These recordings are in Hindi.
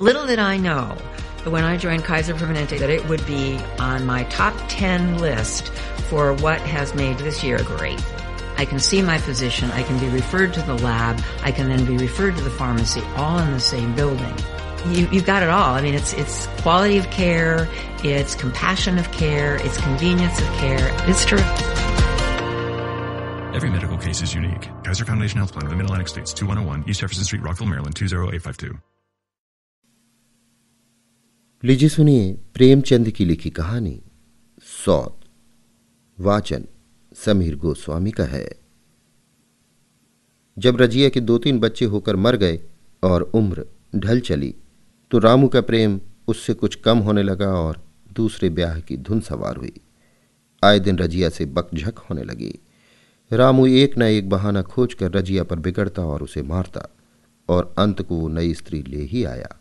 Little did I know that when I joined Kaiser Permanente that it would be on my top 10 list for what has made this year great. I can see my physician, I can be referred to the lab, I can then be referred to the pharmacy, all in the same building. You, have got it all. I mean, it's, it's quality of care, it's compassion of care, it's convenience of care. It's terrific. Every medical case is unique. Kaiser Foundation Health Plan of the Mid-Atlantic States, 2101 East Jefferson Street, Rockville, Maryland, 20852. लीजिए सुनिए प्रेमचंद की लिखी कहानी, सौत। वाचन समीर गोस्वामी का है। जब रजिया के दो तीन बच्चे होकर मर गए और उम्र ढल चली तो रामू का प्रेम उससे कुछ कम होने लगा और दूसरे ब्याह की धुन सवार हुई। आए दिन रजिया से बकझक होने लगी। रामू एक न एक बहाना खोजकर रजिया पर बिगड़ता और उसे मारता और अंत को वो नई स्त्री ले ही आया।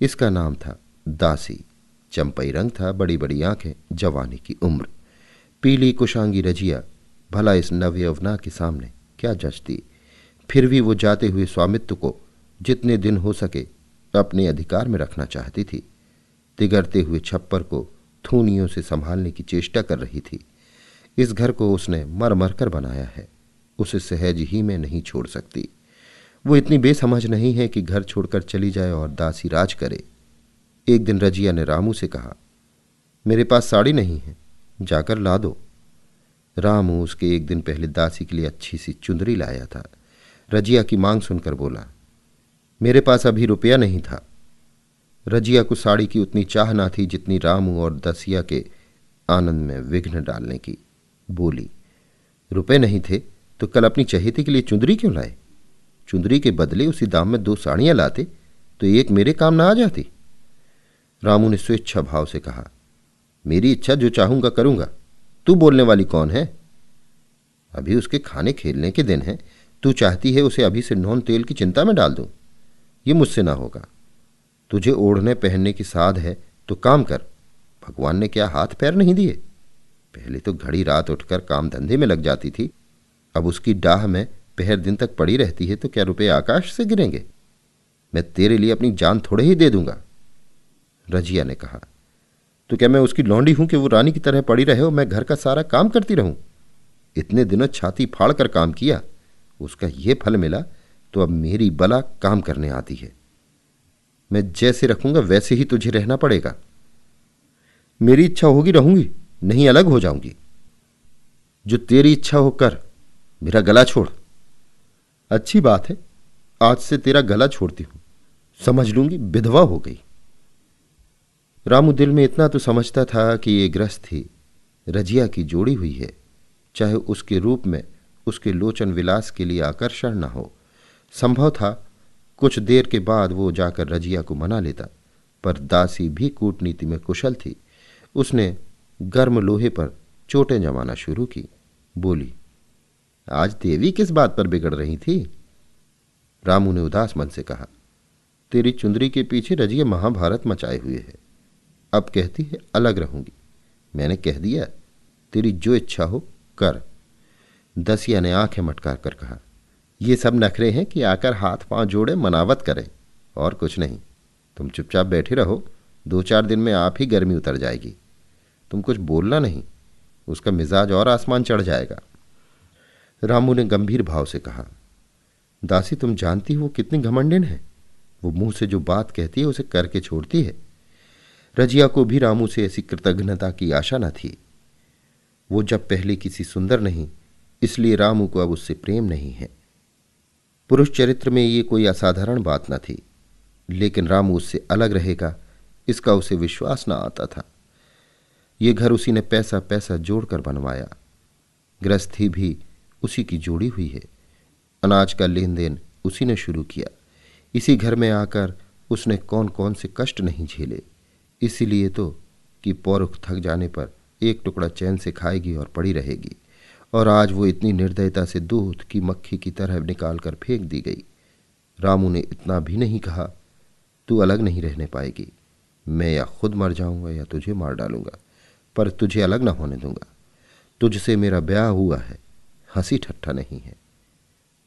इसका नाम था दासी। चंपई रंग था बड़ी बड़ी आँखें, जवानी की उम्र। पीली कुशांगी रजिया, भला इस नवयवना के सामने क्या जचती। फिर भी वो जाते हुए स्वामित्व को जितने दिन हो सके अपने अधिकार में रखना चाहती थी। तिगरते हुए छप्पर को थूनियों से संभालने की चेष्टा कर रही थी। इस घर को उसने मर मर कर बनाया है। उसे सहज ही में नहीं छोड़ सकती। वो इतनी बेसमझ नहीं है कि घर छोड़कर चली जाए और दासी राज करे। एक दिन रजिया ने रामू से कहा, मेरे पास साड़ी नहीं है, जाकर ला दो। रामू उसके एक दिन पहले दासी के लिए अच्छी सी चुंदरी लाया था। रजिया की मांग सुनकर बोला, मेरे पास अभी रुपया नहीं था। रजिया को साड़ी की उतनी चाह ना थी जितनी रामू और दसिया के आनंद में विघ्न डालने की। बोली, रुपए नहीं थे तो कल अपनी चहेती के लिए चुंदरी क्यों लाए? चुंदरी के बदले उसी दाम में दो साड़ियाँ लाते तो एक मेरे काम ना आ जाती। रामू ने स्वेच्छा भाव से कहा, मेरी इच्छा जो चाहूँगा करूँगा। तू बोलने वाली कौन है? अभी उसके खाने खेलने के दिन हैं। तू चाहती है उसे अभी से नॉन तेल की चिंता में डाल दूँ। ये मुझसे ना होगा। तुझे ओढ़ने पहनने की साध है तो काम कर। भगवान ने क्या हाथ पैर नहीं दिए? पहले तो घड़ी रात उठकर काम धंधे में लग जाती थी। अब उसकी डाह में पहर दिन तक पड़ी रहती है तो क्या रुपये आकाश से गिरेंगे? मैं तेरे लिए अपनी जान थोड़े ही दे दूँगा। रजिया ने कहा तो क्या मैं उसकी लौंडी हूँ कि वो रानी की तरह पड़ी रहे और मैं घर का सारा काम करती रहूँ? इतने दिनों छाती फाड़ कर काम किया, उसका ये फल मिला तो अब मेरी बला काम करने आती है। मैं जैसे रखूँगा वैसे ही तुझे रहना पड़ेगा। मेरी इच्छा होगी रहूँगी, नहीं अलग हो जाऊँगी। जो तेरी इच्छा हो कर, मेरा गला छोड़। अच्छी बात है, आज से तेरा गला छोड़ती हूँ, समझ लूँगी, विधवा हो गई। रामू दिल में इतना तो समझता था कि ये ग्रस्त रजिया की जोड़ी हुई है, चाहे उसके रूप में उसके लोचन विलास के लिए आकर्षण न हो। संभव था कुछ देर के बाद वो जाकर रजिया को मना लेता, पर दासी भी कूटनीति में कुशल थी। उसने गर्म लोहे पर चोटें जमाना शुरू की। बोली, आज देवी किस बात पर बिगड़ रही थी? रामू ने उदास मन से कहा, तेरी चुंदरी के पीछे रजिया महाभारत मचाए हुए है। अब कहती है, अलग रहूँगी। मैंने कह दिया, तेरी जो इच्छा हो, कर। दसिया ने आँखें मटकार कर कहा, ये सब नखरे हैं कि आकर हाथ पाँव जोड़े मनावत करें, और कुछ नहीं। तुम चुपचाप बैठे रहो, दो चार दिन में आप ही गर्मी उतर जाएगी। तुम कुछ बोलना नहीं, उसका मिजाज और आसमान चढ़ जाएगा। रामू ने गंभीर भाव से कहा, दासी तुम जानती हो कितनी घमंडिन है? वो मुँह से जो बात कहती है, उसे करके छोड़ती है। रजिया को भी रामू से ऐसी कृतज्ञता की आशा न थी। वो जब पहले किसी सुंदर नहीं, इसलिए रामू को अब उससे प्रेम नहीं है। पुरुष चरित्र में ये कोई असाधारण बात न थी, लेकिन रामू उससे अलग रहेगा, इसका उसे विश्वास न आता था। ये घर उसी ने पैसा पैसा जोड़कर बनवाया। गृहस्थी भी उसी की जोड़ी हुई है। अनाज का लेन देन उसी ने शुरू किया। इसी घर में आकर उसने कौन कौन से कष्ट नहीं झेले। इसीलिए तो कि पौरुख थक जाने पर एक टुकड़ा चैन से खाएगी और पड़ी रहेगी, और आज वो इतनी निर्दयता से दूध की मक्खी की तरह निकाल कर फेंक दी गई। रामू ने इतना भी नहीं कहा, तू अलग नहीं रहने पाएगी। मैं या खुद मर जाऊँगा या तुझे मार डालूँगा, पर तुझे अलग ना होने दूँगा। तुझसे मेरा ब्याह हुआ है, हँसी ठट्ठा नहीं है।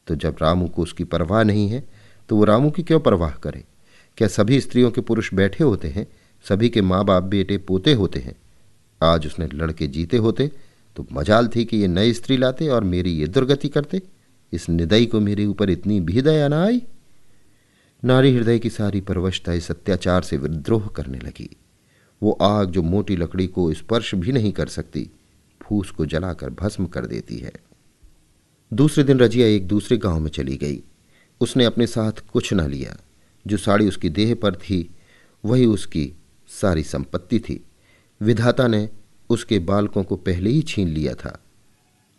तो जब रामू को उसकी परवाह नहीं है तो वो रामू की क्यों परवाह करे? क्या सभी स्त्रियों के पुरुष बैठे होते हैं सभी के माँ बाप बेटे पोते होते हैं। आज उसने लड़के जीते होते तो मजाल थी कि ये नई स्त्री लाते और मेरी ये दुर्गति करते। इस निदई को मेरे ऊपर इतनी भी दया ना आई। नारी हृदय की सारी परवशता इस अत्याचार से विद्रोह करने लगी। वो आग जो मोटी लकड़ी को स्पर्श भी नहीं कर सकती, फूस को जलाकर भस्म कर देती है। दूसरे दिन रजिया एक दूसरे गाँव में चली गई। उसने अपने साथ कुछ न लिया। जो साड़ी उसकी देह पर थी, वही उसकी सारी संपत्ति थी। विधाता ने उसके बालकों को पहले ही छीन लिया था।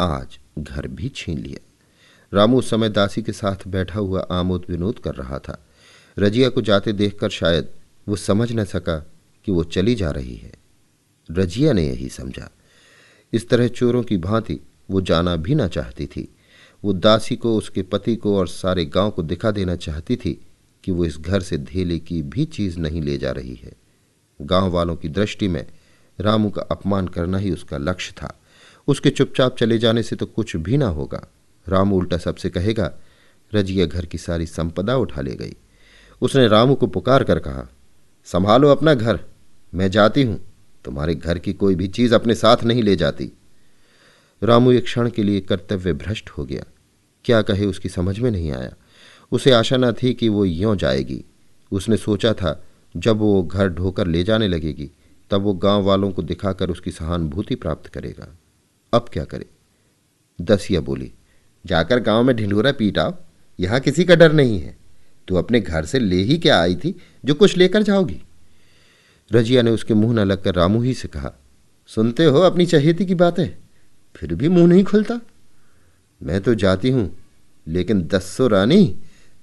आज घर भी छीन लिया। रामू उस समय दासी के साथ बैठा हुआ आमोद विनोद कर रहा था। रजिया को जाते देखकर शायद वो समझ न सका कि वो चली जा रही है। रजिया ने यही समझा। इस तरह चोरों की भांति वो जाना भी ना चाहती थी। वो दासी को, उसके पति को और सारे गाँव को दिखा देना चाहती थी कि वो इस घर से धेले की भी चीज़ नहीं ले जा रही है। गाँव वालों की दृष्टि में रामू का अपमान करना ही उसका लक्ष्य था। उसके चुपचाप चले जाने से तो कुछ भी ना होगा। रामू उल्टा सबसे कहेगा, रजिया घर की सारी संपदा उठा ले गई। उसने रामू को पुकार कर कहा, संभालो अपना घर, मैं जाती हूँ। तुम्हारे घर की कोई भी चीज़ अपने साथ नहीं ले जाती। रामू एक क्षण के लिए कर्तव्य भ्रष्ट हो गया। क्या कहे उसकी समझ में नहीं आया। उसे आशा न थी कि वो यों जाएगी। उसने सोचा था जब वो घर ढोकर ले जाने लगेगी, तब वो गाँव वालों को दिखाकर उसकी सहानुभूति प्राप्त करेगा। अब क्या करे? दसिया बोली, जाकर गाँव में ढिंढोरा पीट आओ यहाँ किसी का डर नहीं है। तू अपने घर से ले ही क्या आई थी, जो कुछ लेकर जाओगी? रजिया ने उसके मुँह न लगकर रामू ही से कहा, सुनते हो अपनी चहेती की बातें? फिर भी मुँह नहीं खुलता? मैं तो जाती हूँ, लेकिन दस्सो रानी,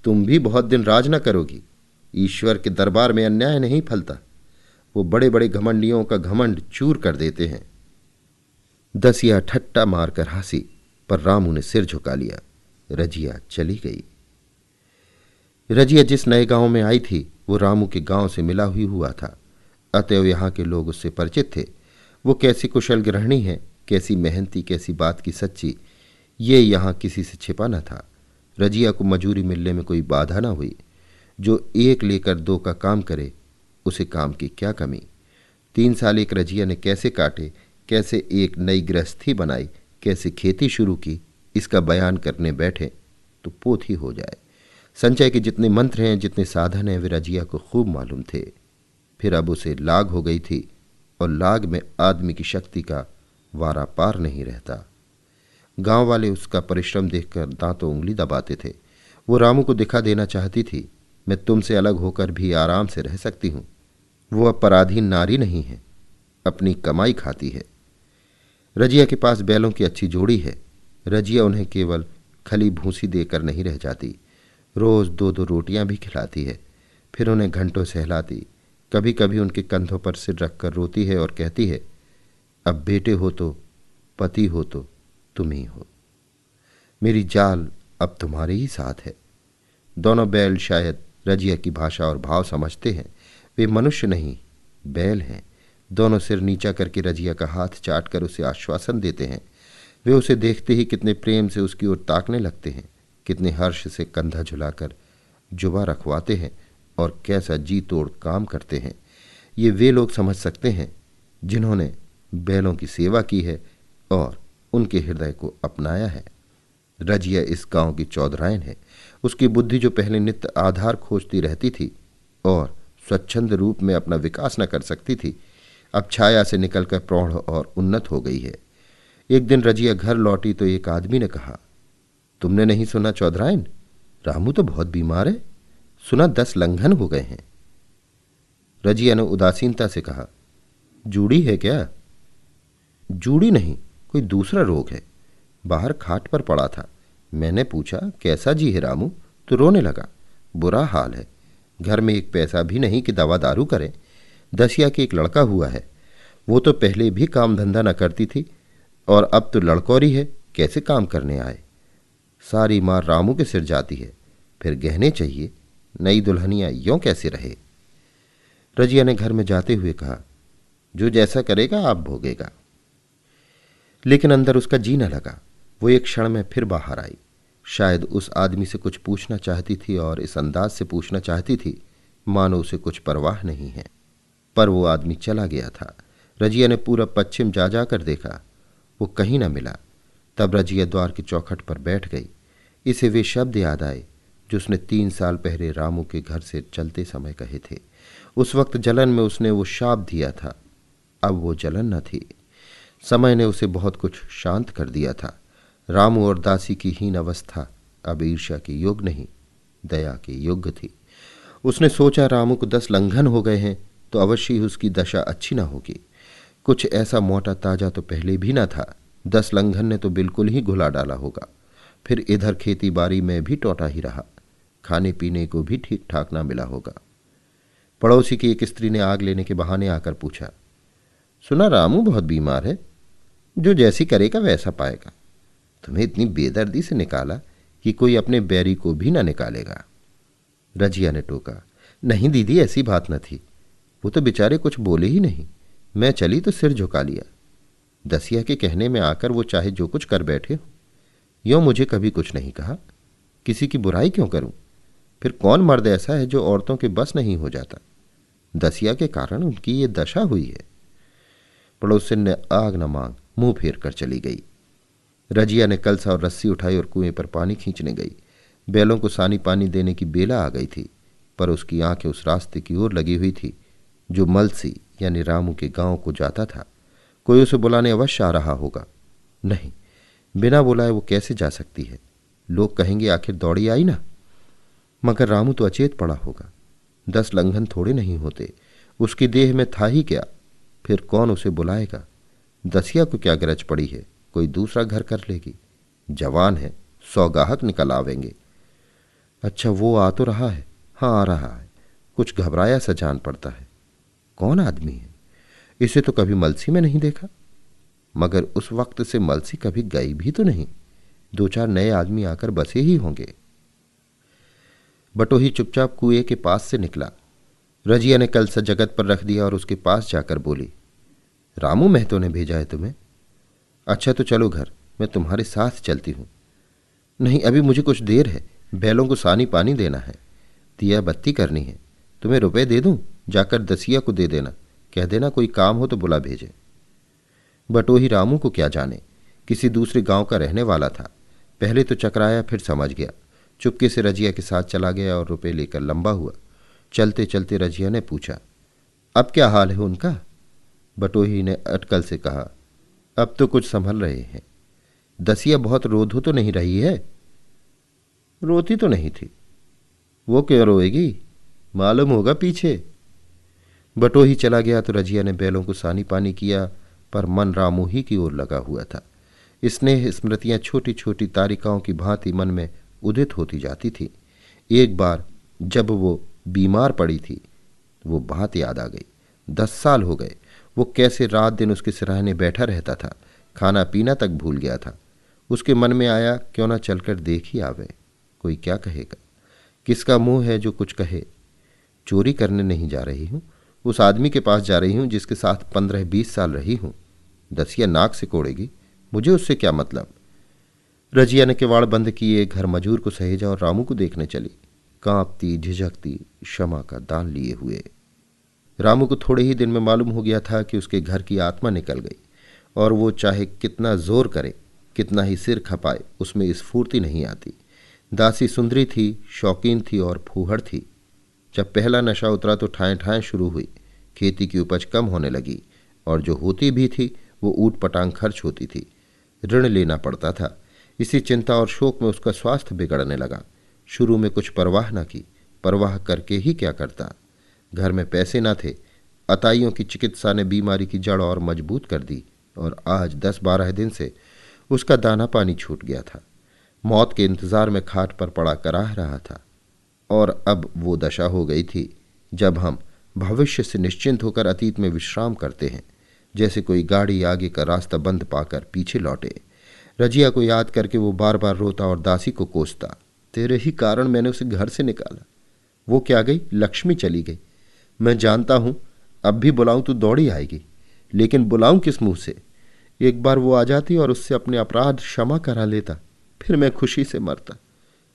तुम भी बहुत दिन राज न करोगी। ईश्वर के दरबार में अन्याय नहीं फलता। वो बड़े बड़े घमंडियों का घमंड चूर कर देते हैं। दसिया ठट्टा मारकर हँसी, पर रामू ने सिर झुका लिया। रजिया चली गई। रजिया जिस नए गाँव में आई थी, वो रामू के गाँव से मिला हुई हुआ था। अतएव यहाँ के लोग उससे परिचित थे। वो कैसी कुशल गृहिणी है, कैसी मेहनती, कैसी बात की सच्ची, ये यहाँ किसी से छिपा न था। रजिया को मजूरी मिलने में कोई बाधा ना हुई। जो एक लेकर दो का काम करे, उसे काम की क्या कमी? तीन साल एक रजिया ने कैसे काटे, कैसे एक नई गृहस्थी बनाई, कैसे खेती शुरू की, इसका बयान करने बैठे तो पोथ ही हो जाए। संचय के जितने मंत्र हैं, जितने साधन हैं, वे रजिया को खूब मालूम थे। फिर अब उसे लाग हो गई थी, और लाग में आदमी की शक्ति का वारा पार नहीं रहता। गाँव वाले उसका परिश्रम देखकर दांतों उंगली दबाते थे। वो रामू को दिखा देना चाहती थी मैं तुमसे अलग होकर भी आराम से रह सकती हूँ। वो अपराधी नारी नहीं है, अपनी कमाई खाती है। रजिया के पास बैलों की अच्छी जोड़ी है। रजिया उन्हें केवल खली भूसी देकर नहीं रह जाती, रोज दो दो रोटियाँ भी खिलाती है, फिर उन्हें घंटों सहलाती। कभी कभी उनके कंधों पर सिर रखकर रोती है और कहती है, अब बेटे हो तो पति हो तो तुम ही हो। मेरी जाल अब तुम्हारे ही साथ है। दोनों बैल शायद रजिया की भाषा और भाव समझते हैं। वे मनुष्य नहीं, बैल हैं। दोनों सिर नीचा करके रजिया का हाथ चाट कर उसे आश्वासन देते हैं। वे उसे देखते ही कितने प्रेम से उसकी ओर ताकने लगते हैं, कितने हर्ष से कंधा झुलाकर जुबा रखवाते हैं और कैसा जी तोड़ काम करते हैं। ये वे लोग समझ सकते हैं जिन्होंने बैलों की सेवा की है और उनके हृदय को अपनाया है। रजिया इस गाँव की चौधरायन है। उसकी बुद्धि जो पहले नित्य आधार खोजती रहती थी और स्वच्छंद रूप में अपना विकास न कर सकती थी, अब छाया से निकलकर प्रौढ़ और उन्नत हो गई है। एक दिन रजिया घर लौटी तो एक आदमी ने कहा, तुमने नहीं सुना चौधरायन? रामू तो बहुत बीमार है। सुना दस लंघन हो गए हैं। रजिया ने उदासीनता से कहा, जूड़ी है क्या? जूड़ी नहीं, कोई दूसरा रोग है। बाहर खाट पर पड़ा था। मैंने पूछा, कैसा जी है रामू? तो रोने लगा, बुरा हाल है। घर में एक पैसा भी नहीं कि दवा दारू करें। दसिया के एक लड़का हुआ है। वो तो पहले भी काम धंधा न करती थी, और अब तो लड़कौरी है, कैसे काम करने आए? सारी मार रामू के सिर जाती है। फिर गहने चाहिए, नई दुल्हनिया यों कैसे रहे? रजिया ने घर में जाते हुए कहा, जो जैसा करेगा, आप भोगेगा। लेकिन अंदर उसका जी न लगा। वो एक क्षण में फिर बाहर आई। शायद उस आदमी से कुछ पूछना चाहती थी और इस अंदाज से पूछना चाहती थी, मानो उसे कुछ परवाह नहीं है। पर वो आदमी चला गया था। रजिया ने पूरा पश्चिम जा जाकर देखा। वो कहीं ना मिला। तब रजिया द्वार की चौखट पर बैठ गई। इसे वे शब्द याद आए, जो उसने तीन साल पहले रामू के घर से चलते समय कहे थे। उस वक्त जलन में उसने वो शाप दिया था। अब वो जलन न थी। समय ने उसे बहुत कुछ शांत कर दिया था। रामू और दासी की हीन अवस्था, अब ईर्ष्या के योग नहीं, दया के योग्य थी। उसने सोचा रामू को दस लंघन हो गए हैं तो अवश्य ही उसकी दशा अच्छी ना होगी। कुछ ऐसा मोटा ताज़ा तो पहले भी ना था, दस लंघन ने तो बिल्कुल ही घुला डाला होगा। फिर इधर खेती बाड़ी में भी टोटा ही रहा, खाने पीने को भी ठीक ठाक ना मिला होगा। पड़ोसी की एक स्त्री ने आग लेने के बहाने आकर पूछा, सुना रामू बहुत बीमार है? जो जैसी करेगा वैसा पाएगा। तुम्हें इतनी बेदर्दी से निकाला कि कोई अपने बैरी को भी ना निकालेगा। रजिया ने टोका, नहीं दीदी, ऐसी बात न थी। वो तो बेचारे कुछ बोले ही नहीं। मैं चली तो सिर झुका लिया। दसिया के कहने में आकर वो चाहे जो कुछ कर बैठे हो। यो मुझे कभी कुछ नहीं कहा। किसी की बुराई क्यों करूँ? फिर कौन मर्द ऐसा है जो औरतों के बस नहीं हो जाता? दसिया के कारण उनकी ये दशा हुई है। पड़ोसिन ने आग न मांग, मुँह फेर कर चली गई। रजिया ने कलसा और रस्सी उठाई और कुएँ पर पानी खींचने गई। बैलों को सानी पानी देने की बेला आ गई थी, पर उसकी आँखें उस रास्ते की ओर लगी हुई थी, जो मलसी यानी रामू के गाँव को जाता था। कोई उसे बुलाने अवश्य आ रहा होगा। नहीं, बिना बुलाए वो कैसे जा सकती है? लोग कहेंगे, आखिर दौड़ी आई ना? मगर रामू तो अचेत पड़ा होगा। दस लंघन थोड़े नहीं होते। उसकी देह में था ही क्या? फिर कौन उसे बुलाएगा? दसिया को क्या गरज पड़ी है? कोई दूसरा घर कर लेगी। जवान है सौ गाहक निकल आवेंगे। अच्छा वो आ तो रहा है। हाँ आ रहा है। कुछ घबराया सा जान पड़ता है। कौन आदमी है? इसे तो कभी मलसी में नहीं देखा। मगर उस वक्त से मलसी कभी गई भी तो नहीं। दो चार नए आदमी आकर बसे ही होंगे। बटोही चुपचाप कुएँ के पास से निकला। रजिया ने कल सा जगत पर रख दिया और उसके पास जाकर बोली, रामू महतो ने भेजा है तुम्हें? अच्छा तो चलो घर, मैं तुम्हारे साथ चलती हूँ। नहीं, अभी मुझे कुछ देर है, बैलों को सानी पानी देना है। दिया बत्ती करनी है, तुम्हें रुपए दे दूँ? जाकर दसिया को दे देना, कह देना कोई काम हो तो बुला भेजे। बटोही रामू को क्या जाने, किसी दूसरे गाँव का रहने वाला था। पहले तो चकराया, फिर समझ गया। चुपके से रजिया के साथ चला गया और रुपए लेकर लंबा हुआ। चलते चलते रजिया ने पूछा, अब क्या हाल है उनका? बटोही ने अटकल से कहा अब तो कुछ संभल रहे हैं। दसिया बहुत रोधो तो नहीं रही है? रोती तो नहीं थी। वो क्यों रोएगी? मालूम होगा पीछे। बटोही चला गया तो रजिया ने बैलों को सानी पानी किया, पर मन रामू ही की ओर लगा हुआ था। स्नेह स्मृतियाँ छोटी छोटी तारिकाओं की भांति मन में उदित होती जाती थी। एक बार जब वो बीमार पड़ी थी, वो बात याद आ गई। दस साल हो गए। वो कैसे रात दिन उसके सिराहने बैठा रहता था, खाना पीना तक भूल गया था। उसके मन में आया, क्यों ना चलकर देख ही आवे, कोई क्या कहेगा? किसका मुँह है जो कुछ कहे? चोरी करने नहीं जा रही हूँ, उस आदमी के पास जा रही हूँ जिसके साथ पंद्रह बीस साल रही हूँ। दसिया नाक से कोड़ेगी, मुझे उससे क्या मतलब? रजिया ने किवाड़ बंद किए घर मजूर को सहेजा और रामू को देखने चली। कांपती, झिझकती, क्षमा का दान लिए हुए। रामू को थोड़े ही दिन में मालूम हो गया था कि उसके घर की आत्मा निकल गई, और वो चाहे कितना ज़ोर करे, कितना ही सिर खपाए, उसमें स्फूर्ति नहीं आती। दासी सुंदरी थी, शौकीन थी और फूहड़ थी। जब पहला नशा उतरा तो ठाएँ ठाएँ शुरू हुई। खेती की उपज कम होने लगी, और जो होती भी थी, वो ऊट पटांग खर्च होती थी। ऋण लेना पड़ता था। इसी चिंता और शोक में उसका स्वास्थ्य बिगड़ने लगा। शुरू में कुछ परवाह न की। परवाह करके ही क्या करता? घर में पैसे न थे, अताइयों की चिकित्सा ने बीमारी की जड़ और मज़बूत कर दी और आज दस बारह दिन से उसका दाना पानी छूट गया था। मौत के इंतज़ार में खाट पर पड़ा कराह रहा था और अब वो दशा हो गई थी जब हम भविष्य से निश्चिंत होकर अतीत में विश्राम करते हैं, जैसे कोई गाड़ी आगे का रास्ता बंद पाकर पीछे लौटे। रजिया को याद करके वो बार बार रोता और दासी को कोसता, तेरे ही कारण मैंने उसे घर से निकाला। वो क्या गई? लक्ष्मी चली गई। मैं जानता हूँ, अब भी बुलाऊं तो दौड़ी आएगी। लेकिन बुलाऊं किस मुँह से? एक बार वो आ जाती और उससे अपने अपराध क्षमा करा लेता, फिर मैं खुशी से मरता।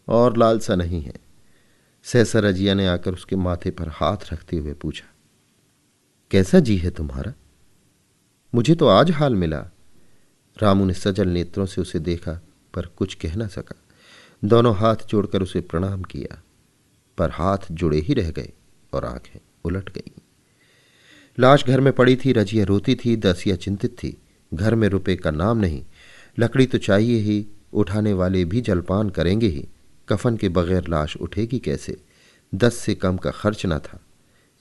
और लालसा नहीं है। सहसा रजिया ने आकर उसके माथे पर हाथ रखते हुए पूछा, कैसा जी है तुम्हारा? मुझे तो आज हाल मिला। रामू ने सजल नेत्रों से उसे देखा, पर कुछ कह ना सका। दोनों हाथ जोड़कर उसे प्रणाम किया, पर हाथ जुड़े ही रह गए और आँखें। उलट गई। लाश घर में पड़ी थी, रजिया रोती थी दसिया चिंतित थी। घर में रुपए का नाम नहीं, लकड़ी तो चाहिए ही, उठाने वाले भी जलपान करेंगे ही। कफन के बगैर लाश उठेगी कैसे? दस से कम का खर्च न था।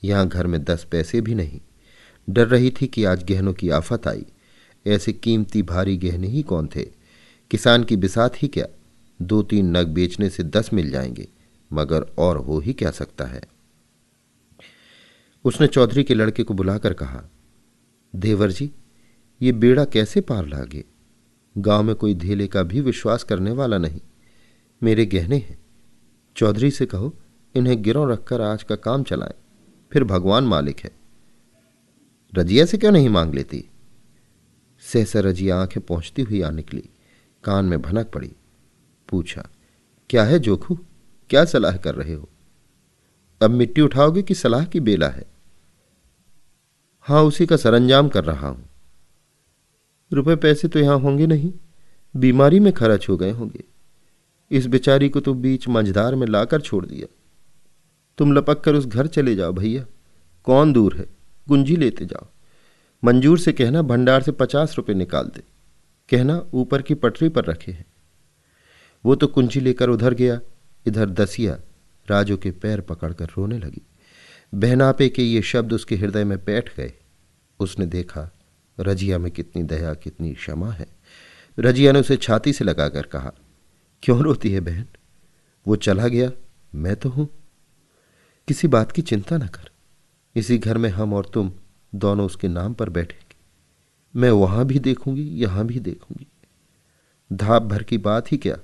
यहाँ घर में दस पैसे भी नहीं। डर रही थी कि आज गहनों की आफत आई। ऐसे कीमती भारी गहने ही कौन थे? किसान की बिसात ही क्या? दो तीन नग बेचने से दस मिल जाएँगे, मगर और हो ही क्या सकता है? उसने चौधरी के लड़के को बुलाकर कहा, देवर जी, ये बेड़ा कैसे पार लागे? गाँव में कोई धेले का भी विश्वास करने वाला नहीं। मेरे गहने हैं। चौधरी से कहो, इन्हें गिरों रखकर आज का काम चलाए, फिर भगवान मालिक है। रजिया से क्यों नहीं मांग लेती? सहसा रजिया आँखें पहुँचती हुई आ निकली, कान में भनक पड़ी। पूछा, क्या है जोखू? क्या सलाह कर रहे हो? अब मिट्टी उठाओगे कि सलाह की बेला है? हाँ, उसी का सरंजाम कर रहा हूँ। रुपए पैसे तो यहाँ होंगे नहीं। बीमारी में खर्च हो गए होंगे। इस बेचारी को तो बीच मंझदार में लाकर छोड़ दिया। तुम लपक कर उस घर चले जाओ भैया। कौन दूर है? गुंजी लेते जाओ। मंजूर से कहना, भंडार से पचास रुपए निकाल दे। कहना, ऊपर की पटरी पर रखे हैं। वो तो कुंजी लेकर उधर गया। इधर दसिया राजू के पैर पकड़कर रोने लगी। बहनापे के ये शब्द उसके हृदय में बैठ गए। उसने देखा, रजिया में कितनी दया, कितनी क्षमा है। रजिया ने उसे छाती से लगाकर कहा, क्यों रोती है बहन? वो चला गया, मैं तो हूँ। किसी बात की चिंता न कर। इसी घर में हम और तुम दोनों उसके नाम पर बैठेंगे। मैं वहाँ भी देखूँगी, यहाँ भी देखूँगी। धाप भर की बात ही क्या?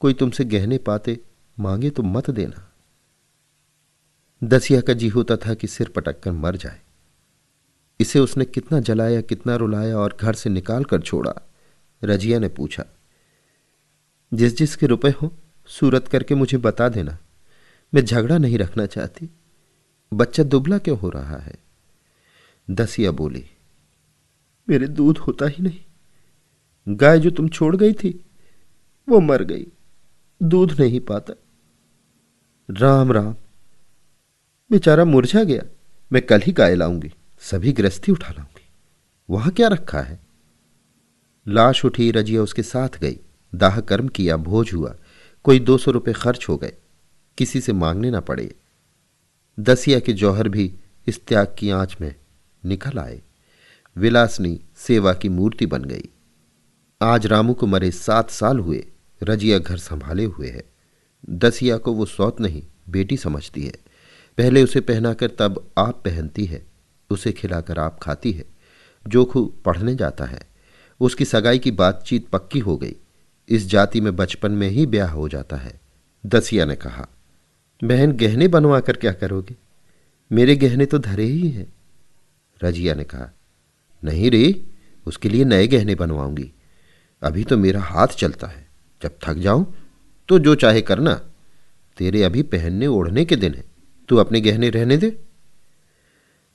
कोई तुमसे गहने पाते, मांगे तो मत देना। दसिया का जी होता था कि सिर पटक कर मर जाए। इसे उसने कितना जलाया, कितना रुलाया और घर से निकाल कर छोड़ा, रजिया ने पूछा, जिस जिस के रुपए हो, सूरत करके मुझे बता देना। मैं झगड़ा नहीं रखना चाहती। बच्चा दुबला क्यों हो रहा है? दसिया बोली, मेरे दूध होता ही नहीं। गाय जो तुम छोड़ गई थी, वो मर गई। दूध नहीं पाता। राम राम। बेचारा मुरझा गया। मैं कल ही गाय लाऊँगी सभी गृहस्थी उठा लाऊँगी। वहाँ क्या रखा है? लाश उठी रजिया उसके साथ गई। दाह कर्म किया, भोज हुआ। कोई दो सौ रुपये खर्च हो गए। किसी से मांगने ना पड़े। दसिया के जौहर भी इस त्याग की आँच में निकल आए। विलासनी सेवा की मूर्ति बन गई। आज रामू को मरे सात साल हुए। रजिया घर संभाले हुए है। दसिया को वो सौत नहीं, बेटी समझती है। पहले उसे पहनाकर तब आप पहनती है, उसे खिलाकर आप खाती है। जोखू पढ़ने जाता है। उसकी सगाई की बातचीत पक्की हो गई। इस जाति में बचपन में ही ब्याह हो जाता है, दसिया ने कहा। बहन गहने बनवा कर क्या करोगे? मेरे गहने तो धरे ही हैं। रजिया ने कहा, नहीं रे, उसके लिए नए गहने बनवाऊँगी। अभी तो मेरा हाथ चलता है। जब थक जाऊँ तो जो चाहे करना। तेरे अभी पहनने ओढ़ने के दिन है। तू अपने गहने रहने दे।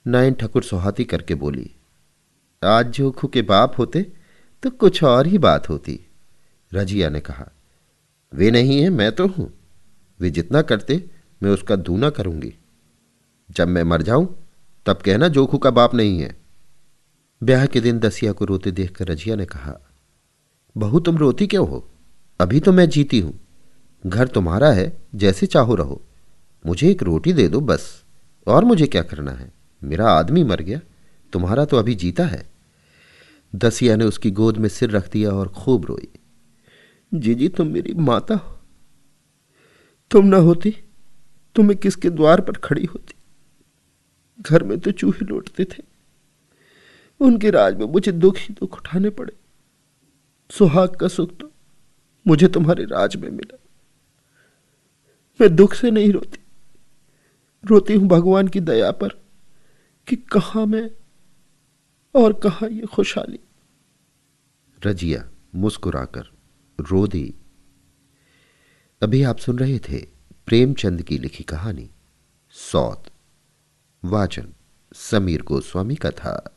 नायन ठाकुर सुहाती करके बोली, आज जोखू के बाप होते तो कुछ और ही बात होती। रजिया ने कहा, वे नहीं है, मैं तो हूँ। वे जितना करते, मैं उसका दूना करूँगी। जब मैं मर जाऊँ, तब कहना जोखू का बाप नहीं है। ब्याह के दिन दसिया को रोते देखकर रजिया ने कहा, बहू तुम रोती क्यों हो? अभी तो मैं जीती हूँ। घर तुम्हारा है, जैसे चाहो रहो। मुझे एक रोटी दे दो बस। और मुझे क्या करना है? मेरा आदमी मर गया। तुम्हारा तो अभी जीता है। दसिया ने उसकी गोद में सिर रख दिया और खूब रोई। जीजी, तुम मेरी माता हो। तुम ना होती तो मैं किसके द्वार पर खड़ी होती? घर में तो चूहे लौटते थे। उनके राज में मुझे दुख ही दुख उठाने पड़े। सुहाग का सुख तो मुझे तुम्हारे राज में मिला। मैं दुख से नहीं रोती। रोती हूँ भगवान की दया पर कि कहा मैं और कहा ये खुशहाली। रजिया, मुस्कुराकर रो दी। अभी आप सुन रहे थे प्रेमचंद की लिखी कहानी, सौत। वाचन समीर गोस्वामी का था।